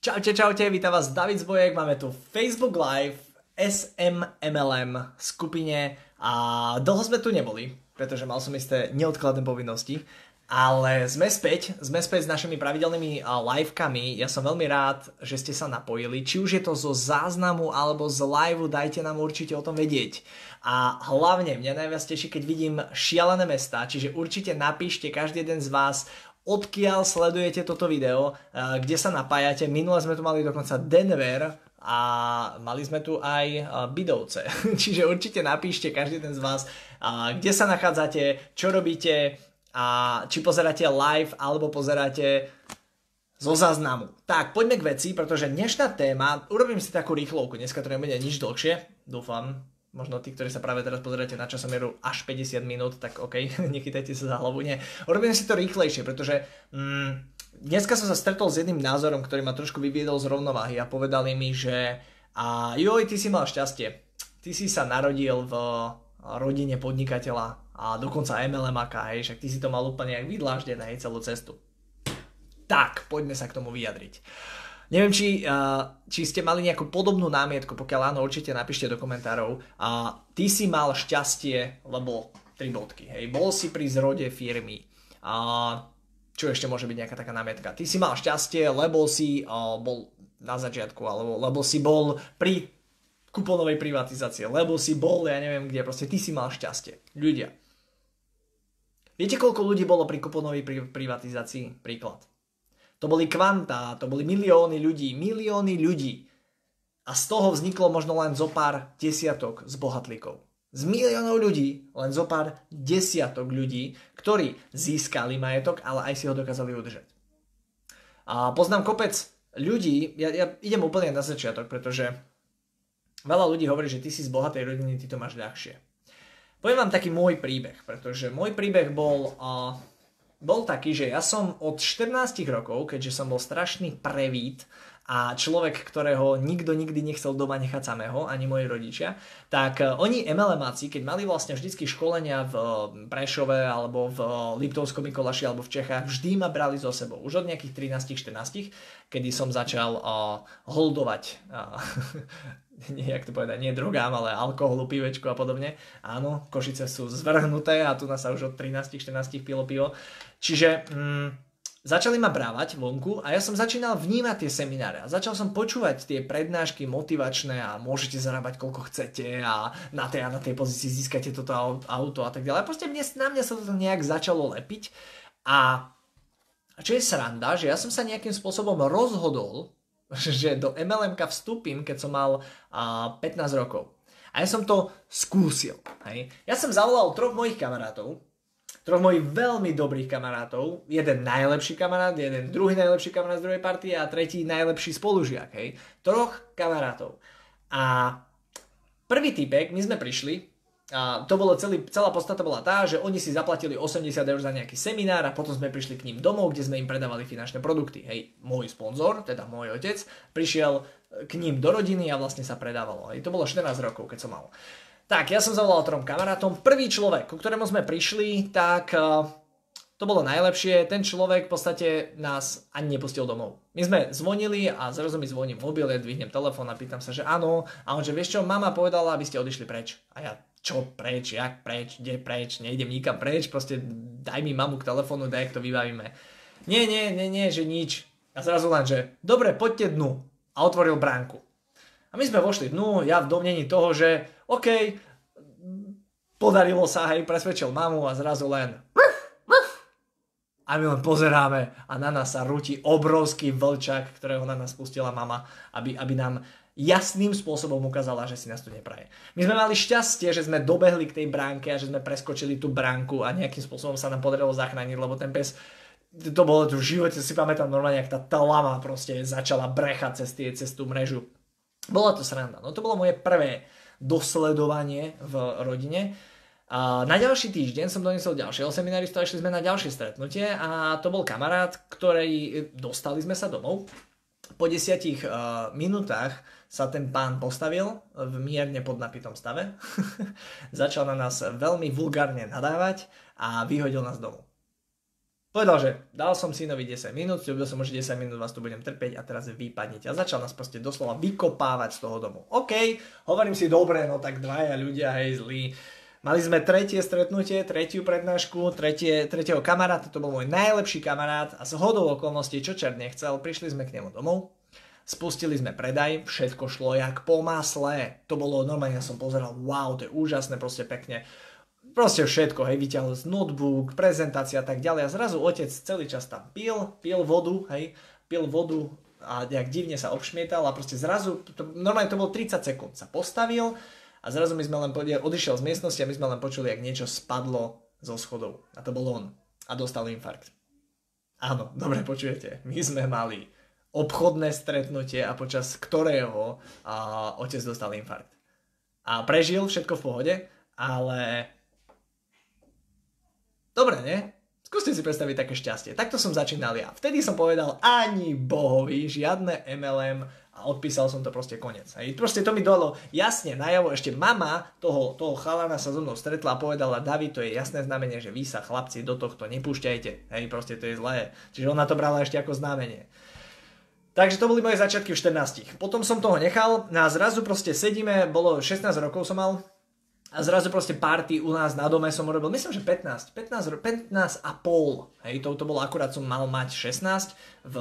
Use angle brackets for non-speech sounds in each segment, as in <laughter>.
Čaute, čaute, vítam vás David Zbojek, máme tu Facebook Live SMMLM skupine a dlho sme tu neboli, pretože mal som isté neodkladné povinnosti, ale sme späť, sme späť s našimi pravidelnými livekami. Ja som veľmi rád, že ste sa napojili. Či už je to zo záznamu alebo z liveu, dajte nám určite o tom vedieť. A hlavne mňa najviac teší, keď vidím šialené mesta, čiže určite napíšte každý jeden z vás, odkiaľ sledujete toto video, kde sa napájate. Minule sme tu mali dokonca Denver, a mali sme tu aj Bidovce. <laughs> Čiže určite napíšte každý jeden z vás, kde sa nachádzate, čo robíte, a či pozeráte live alebo pozeráte zo záznamu. Tak, poďme k veci, pretože dnešná téma, urobím si takú rýchlovku, dneska to nebude nič dlhšie, dúfam, možno tí, ktorí sa práve teraz pozeráte na časomieru až 50 minút, tak OK, <laughs> nechytajte sa za hlavu, nie. Urobím si to rýchlejšie, pretože mm, dneska som sa stretol s jedným názorom, ktorý ma trošku vyviedol z rovnováhy a povedali mi, že a joj, ty si mal šťastie, ty si sa narodil v rodine podnikateľa a dokonca MLM aká, hej, však ty si to mal úplne jak vydláždené, hej, celú cestu. Tak, poďme sa k tomu vyjadriť. Neviem, či, uh, či ste mali nejakú podobnú námietku, pokiaľ áno, určite napíšte do komentárov. A ty si mal šťastie, lebo tri bodky, hej, bol si pri zrode firmy. A čo ešte môže byť nejaká taká námietka? Ty si mal šťastie, lebo si uh, bol na začiatku, alebo lebo si bol pri kuponovej privatizácie, lebo si bol, ja neviem kde, proste ty si mal šťastie. Ľudia, Viete, koľko ľudí bolo pri kuponovej privatizácii? Príklad. To boli kvantá, to boli milióny ľudí, milióny ľudí. A z toho vzniklo možno len zo pár desiatok z bohatlíkov. Z miliónov ľudí, len zo pár desiatok ľudí, ktorí získali majetok, ale aj si ho dokázali udržať. A poznám kopec ľudí, ja, ja idem úplne na začiatok, pretože veľa ľudí hovorí, že ty si z bohatej rodiny, ty to máš ľahšie. Poviem vám taký môj príbeh, pretože môj príbeh bol, uh, bol taký, že ja som od 14 rokov, keďže som bol strašný prevít a človek, ktorého nikto nikdy nechcel doma nechať samého, ani moji rodičia, tak uh, oni MLMáci, keď mali vlastne vždycky školenia v Prešove alebo v Liptovskom Mikolaši alebo v Čechách, vždy ma brali so sebou. Už od nejakých 13-14, kedy som začal uh, holdovať uh, <laughs> <laughs> nie, jak to povedať, nie drogám, ale alkoholu, pivečku a podobne. Áno, Košice sú zvrhnuté a tu nás sa už od 13-14 pilo pivo. Čiže mm, začali ma brávať vonku a ja som začínal vnímať tie semináre a začal som počúvať tie prednášky motivačné a môžete zarábať koľko chcete a na tej a na tej pozícii získate toto auto a tak ďalej. A proste mne, na mňa sa to nejak začalo lepiť a a čo je sranda, že ja som sa nejakým spôsobom rozhodol, <laughs> že do MLM vstúpim, keď som mal uh, 15 rokov. A ja som to skúsil. Hej. Ja som zavolal troch mojich kamarátov, troch mojich veľmi dobrých kamarátov, jeden najlepší kamarát, jeden druhý najlepší kamarát z druhej partie a tretí najlepší spolužiak. Hej. Troch kamarátov. A prvý typek, my sme prišli, a to bolo celý, celá podstata bola tá, že oni si zaplatili 80 eur za nejaký seminár a potom sme prišli k ním domov, kde sme im predávali finančné produkty. Hej, môj sponzor, teda môj otec, prišiel k ním do rodiny a vlastne sa predávalo. Hej, to bolo 14 rokov, keď som mal. Tak, ja som zavolal trom kamarátom. Prvý človek, ku ktorému sme prišli, tak to bolo najlepšie. Ten človek v podstate nás ani nepustil domov. My sme zvonili a zrazu mi zvoní mobil, ja dvihnem telefón a pýtam sa, že áno. A on že vieš čo, mama povedala, aby ste odišli preč. A ja, čo preč, jak preč, kde preč, nejdem nikam preč, proste daj mi mamu k telefónu, daj, to vybavíme. Nie, nie, nie, nie, že nič. A zrazu len, že dobre, poďte dnu. A otvoril bránku. A my sme vošli dnu, ja v domnení toho, že OK, podarilo sa, hej, presvedčil mamu a zrazu len a my len pozeráme a na nás sa rúti obrovský vlčak, ktorého na nás pustila mama, aby, aby nám jasným spôsobom ukázala, že si nás tu nepraje. My sme mali šťastie, že sme dobehli k tej bránke a že sme preskočili tú bránku a nejakým spôsobom sa nám podarilo zachrániť, lebo ten pes to bolo tu v živote, si pamätám normálne, jak tá talama proste začala brechať cez, tie, cez tú mrežu. Bola to sranda. No to bolo moje prvé dosledovanie v rodine a na ďalší týždeň som donesol ďalšieho seminaristu a išli sme na ďalšie stretnutie a to bol kamarát, ktorý dostali sme sa domov. Po desiatich uh, minútach sa ten pán postavil v mierne podnapitom stave. <laughs> Začal na nás veľmi vulgárne nadávať a vyhodil nás domov. Povedal, že dal som synovi 10 minút, sľubil som, že 10 minút vás tu budem trpeť a teraz vypadnete. A začal nás proste doslova vykopávať z toho domu. OK, hovorím si, dobre, no tak dvaja ľudia, hej, zlí. Mali sme tretie stretnutie, tretiu prednášku, tretie, tretieho kamaráta, to bol môj najlepší kamarát a z hodou okolností, čo čert nechcel, prišli sme k nemu domov, spustili sme predaj, všetko šlo jak po masle, to bolo normálne, ja som pozeral, wow, to je úžasné, proste pekne proste všetko, hej, vyťahol z notebook, prezentácia a tak ďalej. A zrazu otec celý čas tam pil, pil vodu, hej, pil vodu a nejak divne sa obšmietal a proste zrazu, to, normálne to bolo 30 sekúnd, sa postavil a zrazu my sme len, odišiel z miestnosti a my sme len počuli, jak niečo spadlo zo schodov. A to bol on. A dostal infarkt. Áno, dobre počujete. My sme mali obchodné stretnutie a počas ktorého a, otec dostal infarkt. A prežil všetko v pohode, ale Dobre, nie? Skúste si predstaviť také šťastie. Takto som začínal ja. Vtedy som povedal ani bohovi, žiadne MLM a odpísal som to proste konec. Hej. Proste to mi dalo jasne najavo. Ešte mama toho, toho chalana sa so mnou stretla a povedala, David, to je jasné znamenie, že vy sa chlapci do tohto nepúšťajte. Hej, proste to je zlé. Čiže ona to brala ešte ako znamenie. Takže to boli moje začiatky v 14. Potom som toho nechal a zrazu proste sedíme, bolo 16 rokov som mal, a zrazu proste party u nás na dome som urobil, myslím, že 15, 15, 15 a pol. Hej, to, to bolo akurát som mal mať 16 v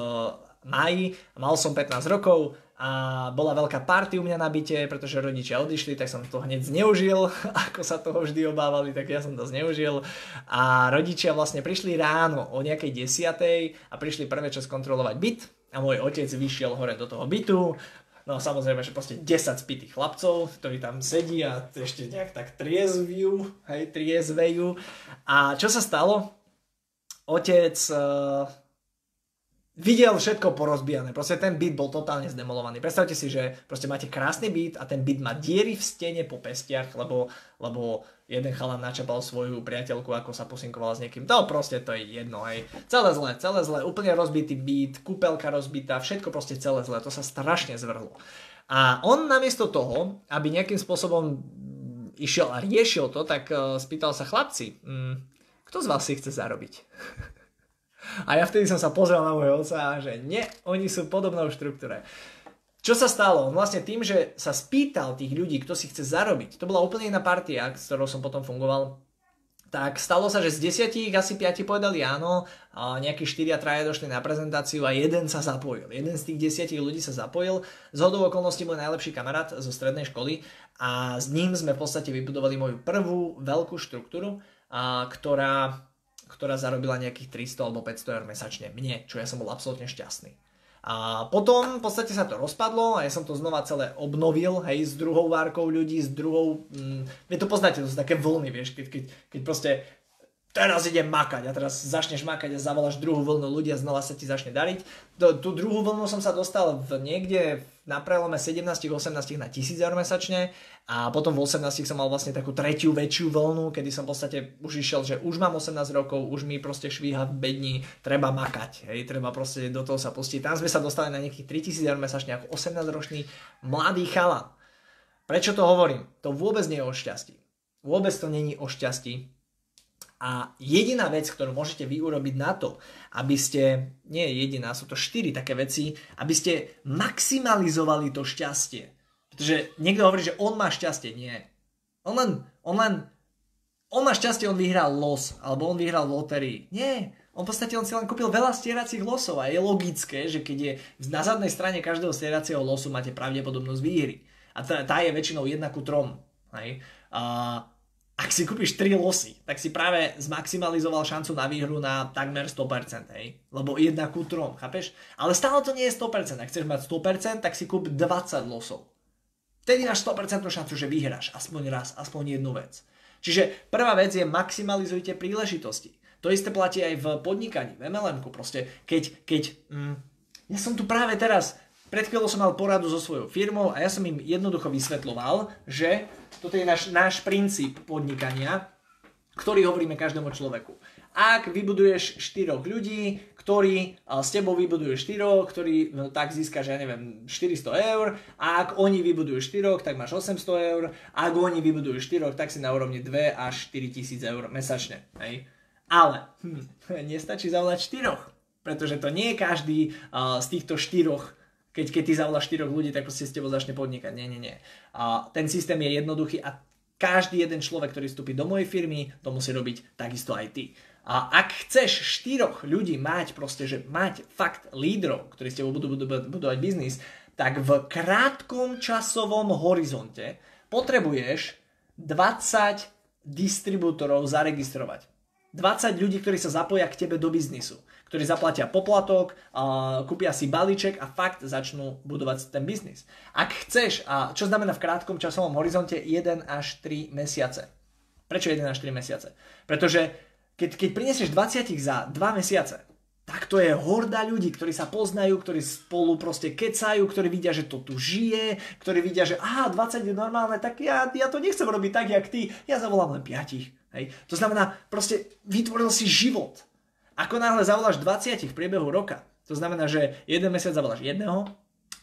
maji, mal som 15 rokov a bola veľká party u mňa na byte, pretože rodičia odišli, tak som to hneď zneužil, <laughs> ako sa toho vždy obávali, tak ja som to zneužil. A rodičia vlastne prišli ráno o nejakej desiatej a prišli prvé čo skontrolovať byt a môj otec vyšiel hore do toho bytu, No samozrejme, že proste 10 spitých chlapcov, ktorí tam sedí a ešte nejak tak triezviu, hej, triezvejú. A čo sa stalo? Otec uh, videl všetko porozbijané. Proste ten byt bol totálne zdemolovaný. Predstavte si, že proste máte krásny byt a ten byt má diery v stene po pestiach, lebo, lebo jeden chalan načapal svoju priateľku, ako sa posinkovala s niekým. To proste to je jedno, hej. Celé zle, celé zle, úplne rozbitý byt, kúpelka rozbitá, všetko proste celé zle, to sa strašne zvrhlo. A on namiesto toho, aby nejakým spôsobom išiel a riešil to, tak uh, spýtal sa chlapci, mm, kto z vás si chce zarobiť? <laughs> a ja vtedy som sa pozrel na môjho otca, že nie, oni sú podobnou štruktúre. Čo sa stalo? Vlastne tým, že sa spýtal tých ľudí, kto si chce zarobiť, to bola úplne iná partia, s ktorou som potom fungoval, tak stalo sa, že z desiatich asi piati povedali áno, a nejakí štyria traja došli na prezentáciu a jeden sa zapojil. Jeden z tých desiatich ľudí sa zapojil. Z hodou okolností môj najlepší kamarát zo strednej školy a s ním sme v podstate vybudovali moju prvú veľkú štruktúru, a, ktorá, ktorá zarobila nejakých 300 alebo 500 eur mesačne mne, čo ja som bol absolútne šťastný. A potom v podstate sa to rozpadlo a ja som to znova celé obnovil, hej, s druhou várkou ľudí, s druhou... Mm, vy to poznáte, to sú také vlny, vieš, keď, keď, keď proste teraz idem makať a teraz začneš makať a zavoláš druhú vlnu ľudia, znova sa ti začne dariť. Do, tú druhú vlnu som sa dostal v niekde na prelome 17-18 na 1000 eur mesačne a potom v 18 som mal vlastne takú tretiu väčšiu vlnu, kedy som v podstate už išiel, že už mám 18 rokov, už mi proste švíha v bedni, treba makať, hej, treba proste do toho sa pustiť. Tam sme sa dostali na nejakých 3000 eur mesačne ako 18-ročný mladý chalan. Prečo to hovorím? To vôbec nie je o šťastí. Vôbec to není o šťastí a jediná vec, ktorú môžete vy urobiť na to, aby ste, nie jediná, sú to štyri také veci, aby ste maximalizovali to šťastie. Pretože niekto hovorí, že on má šťastie. Nie. On len, on len, on má šťastie, on vyhral los, alebo on vyhral v. Nie. On v podstate on si len kúpil veľa stieracích losov a je logické, že keď je na zadnej strane každého stieracieho losu máte pravdepodobnosť výhry. A tá, tá je väčšinou 1 ku 3. Hej? A ak si kúpiš 3 losy, tak si práve zmaximalizoval šancu na výhru na takmer 100%, hej? Lebo 1 ku 3, chápeš? Ale stále to nie je 100%. Ak chceš mať 100%, tak si kúp 20 losov. Vtedy máš 100% šancu, že vyhráš aspoň raz, aspoň jednu vec. Čiže prvá vec je maximalizujte príležitosti. To isté platí aj v podnikaní, v MLM-ku. Proste keď, keď mm, ja som tu práve teraz pred chvíľou som mal poradu so svojou firmou a ja som im jednoducho vysvetloval, že toto je náš, náš princíp podnikania, ktorý hovoríme každému človeku. Ak vybuduješ štyroch ľudí, ktorí s tebou vybudujú štyroch, ktorí no, tak získaš, ja neviem, 400 eur, a ak oni vybudujú štyroch, tak máš 800 eur, ak oni vybudujú štyroch, tak si na úrovni 2 až 4 tisíc eur mesačne. Hej? Ale hm, nestačí zavolať štyroch, pretože to nie každý uh, z týchto štyroch keď, keď ty zavoláš štyroch ľudí, tak proste s tebou začne podnikať. Nie, nie, nie. A ten systém je jednoduchý a každý jeden človek, ktorý vstúpi do mojej firmy, to musí robiť takisto aj ty. A ak chceš štyroch ľudí mať, proste, že mať fakt lídrov, ktorí s tebou budú budovať biznis, tak v krátkom časovom horizonte potrebuješ 20 distribútorov zaregistrovať. 20 ľudí, ktorí sa zapoja k tebe do biznisu ktorí zaplatia poplatok, kúpia si balíček a fakt začnú budovať ten biznis. Ak chceš, a čo znamená v krátkom časovom horizonte 1 až 3 mesiace. Prečo 1 až 3 mesiace? Pretože keď, keď prinesieš 20 za 2 mesiace, tak to je horda ľudí, ktorí sa poznajú, ktorí spolu proste kecajú, ktorí vidia, že to tu žije, ktorí vidia, že aha, 20 je normálne, tak ja, ja to nechcem robiť tak, jak ty, ja zavolám len 5. Hej. To znamená, proste vytvoril si život. Ako náhle zavoláš 20 v priebehu roka, to znamená, že jeden mesiac zavoláš jedného,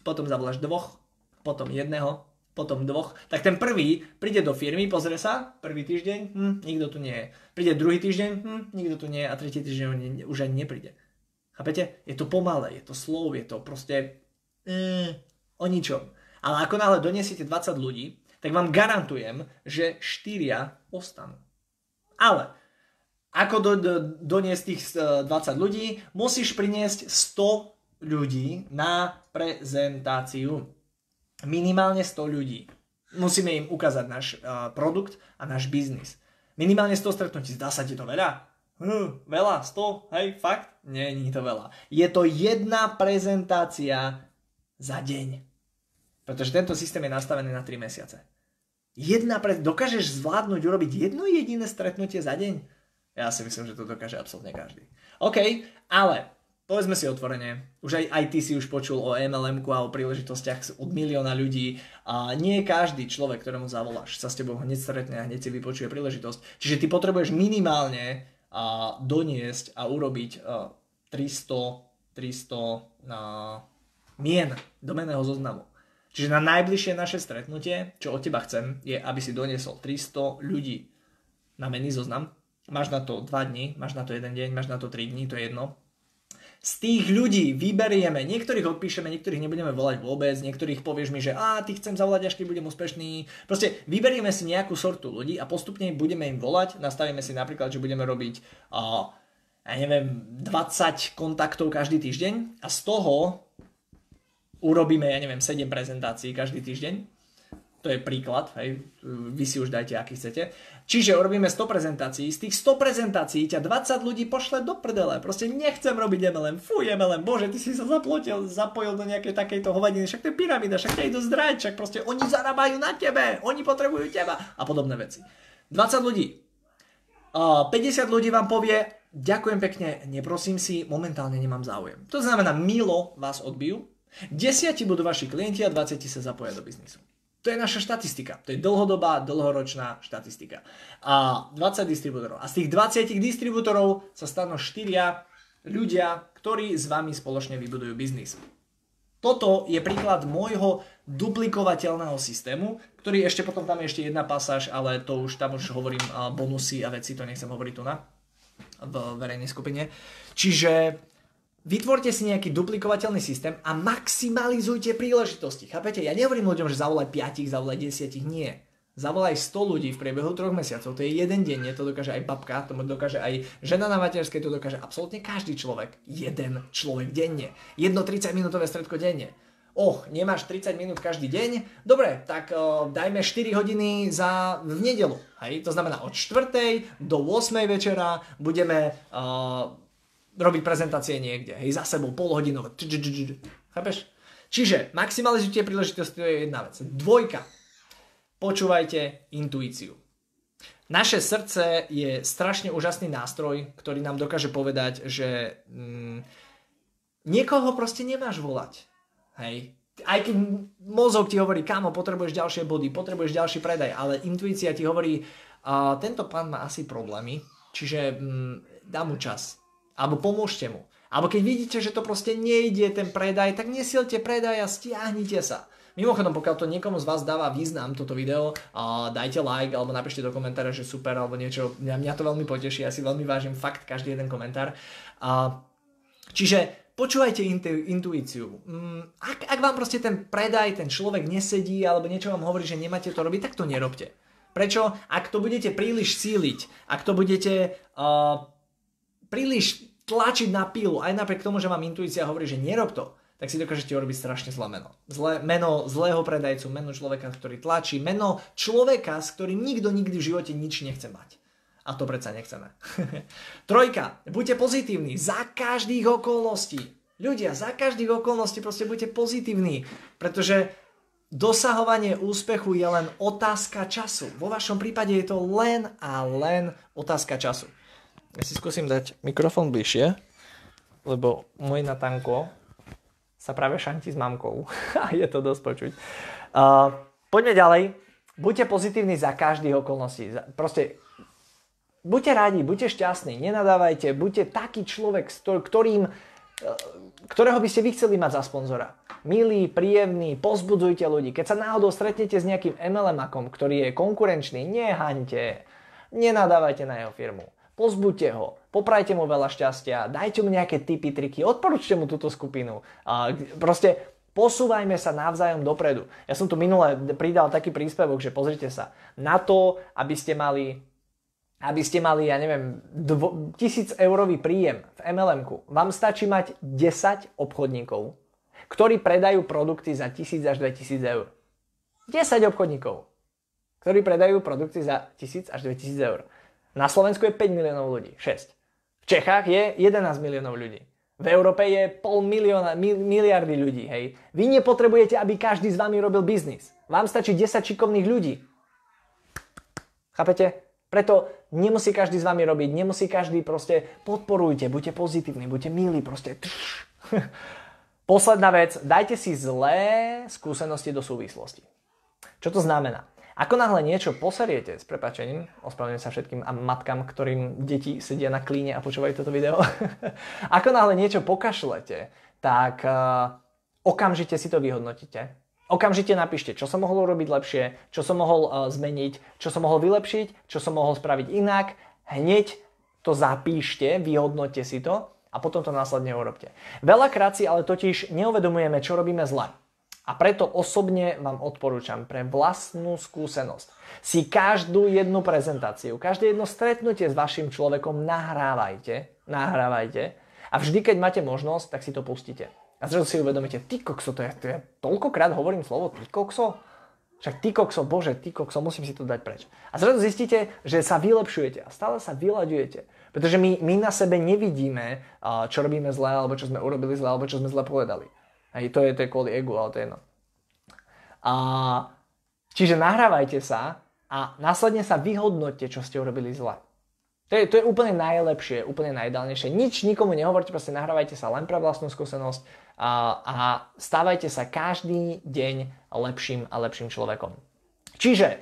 potom zavoláš dvoch, potom jedného, potom dvoch, tak ten prvý príde do firmy, pozrie sa, prvý týždeň, hm, nikto tu nie je. Príde druhý týždeň, hm, nikto tu nie je a tretí týždeň už ani nepríde. Chápete? Je to pomalé, je to slow, je to proste mm, o ničom. Ale ako náhle doniesiete 20 ľudí, tak vám garantujem, že 4 ostanú. Ale ako do, do, doniesť tých 20 e, ľudí, musíš priniesť 100 ľudí na prezentáciu. Minimálne 100 ľudí. Musíme im ukázať náš uh, produkt a náš biznis. Minimálne 100 stretnutí. Zdá sa ti to veľa? Hm, veľa? 100? Hej, fakt? Nie, nie to veľa. Je to jedna prezentácia za deň. Pretože tento systém je nastavený na 3 mesiace. Jedna pre... Dokážeš zvládnuť urobiť jedno jediné stretnutie za deň? Ja si myslím, že to dokáže absolútne každý. OK, ale povedzme si otvorene, už aj, aj ty si už počul o mlm a o príležitostiach od milióna ľudí a nie každý človek, ktorému zavoláš, sa s tebou hneď stretne a hneď si vypočuje príležitosť. Čiže ty potrebuješ minimálne a, doniesť a urobiť a, 300, 300 a, mien domeného zoznamu. Čiže na najbližšie naše stretnutie, čo od teba chcem, je, aby si doniesol 300 ľudí na menný zoznam, máš na to 2 dní, máš na to 1 deň, máš na to 3 dní, to je jedno. Z tých ľudí vyberieme, niektorých odpíšeme, niektorých nebudeme volať vôbec, niektorých povieš mi, že a ty chcem zavolať, až keď budem úspešný. Proste vyberieme si nejakú sortu ľudí a postupne budeme im volať. Nastavíme si napríklad, že budeme robiť uh, ja neviem, 20 kontaktov každý týždeň a z toho urobíme, ja neviem, 7 prezentácií každý týždeň to je príklad, hej, vy si už dajte, aký chcete. Čiže urobíme 100 prezentácií, z tých 100 prezentácií ťa 20 ľudí pošle do prdele, proste nechcem robiť MLM, fuj MLM, bože, ty si sa zaplotil, zapojil do nejakej takejto hovadiny, však to je pyramída, však ťa idú zdrať, však proste oni zarábajú na tebe, oni potrebujú teba a podobné veci. 20 ľudí. 50 ľudí vám povie, ďakujem pekne, neprosím si, momentálne nemám záujem. To znamená, milo vás odbijú, 10 budú vaši klienti a 20 sa zapoja do biznisu. To je naša štatistika. To je dlhodobá, dlhoročná štatistika. A 20 distribútorov. A z tých 20 distribútorov sa stanú 4 ľudia, ktorí s vami spoločne vybudujú biznis. Toto je príklad môjho duplikovateľného systému, ktorý ešte potom tam je ešte jedna pasáž, ale to už tam už hovorím bonusy a veci, to nechcem hovoriť tu na v verejnej skupine. Čiže vytvorte si nejaký duplikovateľný systém a maximalizujte príležitosti. Chápete? Ja nehovorím ľuďom, že zavolaj 5, zavolaj 10, nie. Zavolaj 100 ľudí v priebehu 3 mesiacov, to je jeden deň, to dokáže aj babka, to dokáže aj žena na materskej, to dokáže absolútne každý človek. Jeden človek denne. Jedno 30 minútové stredko denne. Och, nemáš 30 minút každý deň? Dobre, tak uh, dajme 4 hodiny za v nedelu. Hej? To znamená od 4. do 8. večera budeme uh, robiť prezentácie niekde, hej, za sebou, polhodinové. Chápeš? Čiže maximalizujte príležitosti, to je jedna vec. Dvojka. Počúvajte intuíciu. Naše srdce je strašne úžasný nástroj, ktorý nám dokáže povedať, že mm, niekoho proste nemáš volať. Hej. Aj keď mozog ti hovorí, kámo, potrebuješ ďalšie body, potrebuješ ďalší predaj, ale intuícia ti hovorí, tento pán má asi problémy, čiže mm, dám mu čas alebo pomôžte mu. Alebo keď vidíte, že to proste nejde ten predaj, tak nesielte predaj a stiahnite sa. Mimochodom, pokiaľ to niekomu z vás dáva význam toto video, dajte like alebo napíšte do komentára, že super alebo niečo. Mňa, mňa to veľmi poteší, ja si veľmi vážim fakt každý jeden komentár. Čiže počúvajte intu, intuíciu. Mm, ak, vám proste ten predaj, ten človek nesedí alebo niečo vám hovorí, že nemáte to robiť, tak to nerobte. Prečo? Ak to budete príliš síliť, ak to budete príliš tlačiť na pílu, aj napriek tomu, že vám intuícia hovorí, že nerob to, tak si dokážete urobiť strašne zlé meno. Zlé, meno zlého predajcu, meno človeka, ktorý tlačí, meno človeka, s ktorým nikto nikdy v živote nič nechce mať. A to predsa nechceme. <laughs> Trojka, buďte pozitívni za každých okolností. Ľudia, za každých okolností proste buďte pozitívni, pretože dosahovanie úspechu je len otázka času. Vo vašom prípade je to len a len otázka času. Ja si skúsim dať mikrofón bližšie, lebo môj Natanko sa práve šanti s mamkou <laughs> a je to dosť počuť. Uh, poďme ďalej. Buďte pozitívni za každých okolností. Proste buďte radi, buďte šťastní, nenadávajte, buďte taký človek, ktorým, uh, ktorého by ste vy chceli mať za sponzora. Milý, príjemný, pozbudzujte ľudí. Keď sa náhodou stretnete s nejakým MLM-akom, ktorý je konkurenčný, nehaňte, nenadávajte na jeho firmu pozbuďte ho, poprajte mu veľa šťastia, dajte mu nejaké tipy, triky, odporúčte mu túto skupinu. A proste posúvajme sa navzájom dopredu. Ja som tu minule pridal taký príspevok, že pozrite sa, na to, aby ste mali aby ste mali, ja neviem, dvo, tisíc eurový príjem v MLM-ku, vám stačí mať 10 obchodníkov, ktorí predajú produkty za 1000 až 2000 eur. 10 obchodníkov, ktorí predajú produkty za 1000 až 2000 eur. Na Slovensku je 5 miliónov ľudí, 6. V Čechách je 11 miliónov ľudí. V Európe je pol milióna, miliardy ľudí, hej. Vy nepotrebujete, aby každý z vami robil biznis. Vám stačí 10 šikovných ľudí. Chápete? Preto nemusí každý s vami robiť, nemusí každý proste podporujte, buďte pozitívni, buďte milí, proste. <laughs> Posledná vec, dajte si zlé skúsenosti do súvislosti. Čo to znamená? Ako náhle niečo poseriete, s prepačením, ospravedlňujem sa všetkým matkám, ktorým deti sedia na klíne a počúvajú toto video, <laughs> ako náhle niečo pokašlete, tak uh, okamžite si to vyhodnotíte. Okamžite napíšte, čo som mohol urobiť lepšie, čo som mohol uh, zmeniť, čo som mohol vylepšiť, čo som mohol spraviť inak. Hneď to zapíšte, vyhodnote si to a potom to následne urobte. Veľakrát si ale totiž neuvedomujeme, čo robíme zle. A preto osobne vám odporúčam pre vlastnú skúsenosť si každú jednu prezentáciu, každé jedno stretnutie s vašim človekom nahrávajte, nahrávajte a vždy, keď máte možnosť, tak si to pustíte. A zrazu si uvedomíte, ty kokso, to je, to je toľkokrát hovorím slovo ty kokso, však ty kokso, bože, ty kokso, musím si to dať preč. A zrazu zistíte, že sa vylepšujete a stále sa vyľaďujete. Pretože my, my na sebe nevidíme, čo robíme zle, alebo čo sme urobili zle, alebo čo sme zle povedali. Hej, to je, to je kvôli egu, ale to je jedno. A, čiže nahrávajte sa a následne sa vyhodnote, čo ste urobili zle. To je, to je úplne najlepšie, úplne najdálnejšie. Nič nikomu nehovorte, proste nahrávajte sa len pre vlastnú skúsenosť a, a stávajte sa každý deň lepším a lepším človekom. Čiže,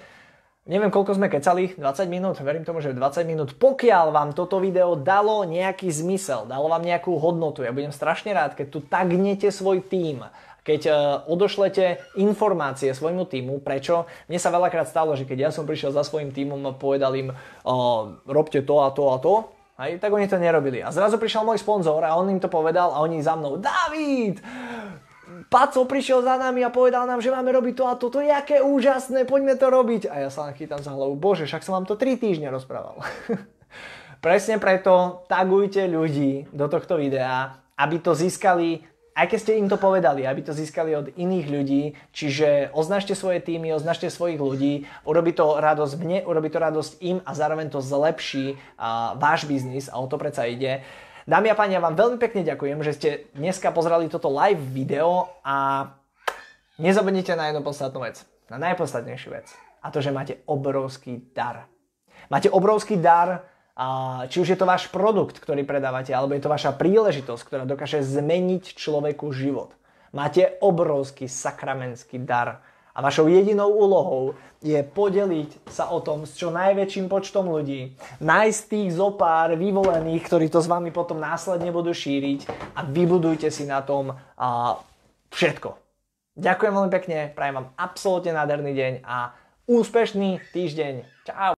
neviem koľko sme kecali, 20 minút, verím tomu, že 20 minút. Pokiaľ vám toto video dalo nejaký zmysel, dalo vám nejakú hodnotu, ja budem strašne rád, keď tu tagnete svoj tím keď uh, odošlete informácie svojmu týmu, prečo? Mne sa veľakrát stalo, že keď ja som prišiel za svojim týmom a povedal im, uh, robte to a to a to, hej, tak oni to nerobili. A zrazu prišiel môj sponzor a on im to povedal a oni za mnou, David, Paco prišiel za nami a povedal nám, že máme robiť to a to, je aké úžasné, poďme to robiť. A ja sa len chytám za hlavu, bože, však som vám to 3 týždne rozprával. <laughs> Presne preto tagujte ľudí do tohto videa, aby to získali aj keď ste im to povedali, aby to získali od iných ľudí, čiže označte svoje týmy, označte svojich ľudí, urobi to radosť mne, urobi to radosť im a zároveň to zlepší uh, váš biznis a o to predsa ide. Dámy a páni, ja vám veľmi pekne ďakujem, že ste dneska pozreli toto live video a nezabudnite na jednu podstatnú vec, na najpodstatnejšiu vec a to, že máte obrovský dar. Máte obrovský dar či už je to váš produkt, ktorý predávate, alebo je to vaša príležitosť, ktorá dokáže zmeniť človeku život. Máte obrovský sakramentský dar A vašou jedinou úlohou je podeliť sa o tom s čo najväčším počtom ľudí, nájsť tých zopár vyvolených, ktorí to s vami potom následne budú šíriť a vybudujte si na tom uh, všetko. Ďakujem veľmi pekne, prajem vám absolútne nádherný deň a úspešný týždeň. Čau!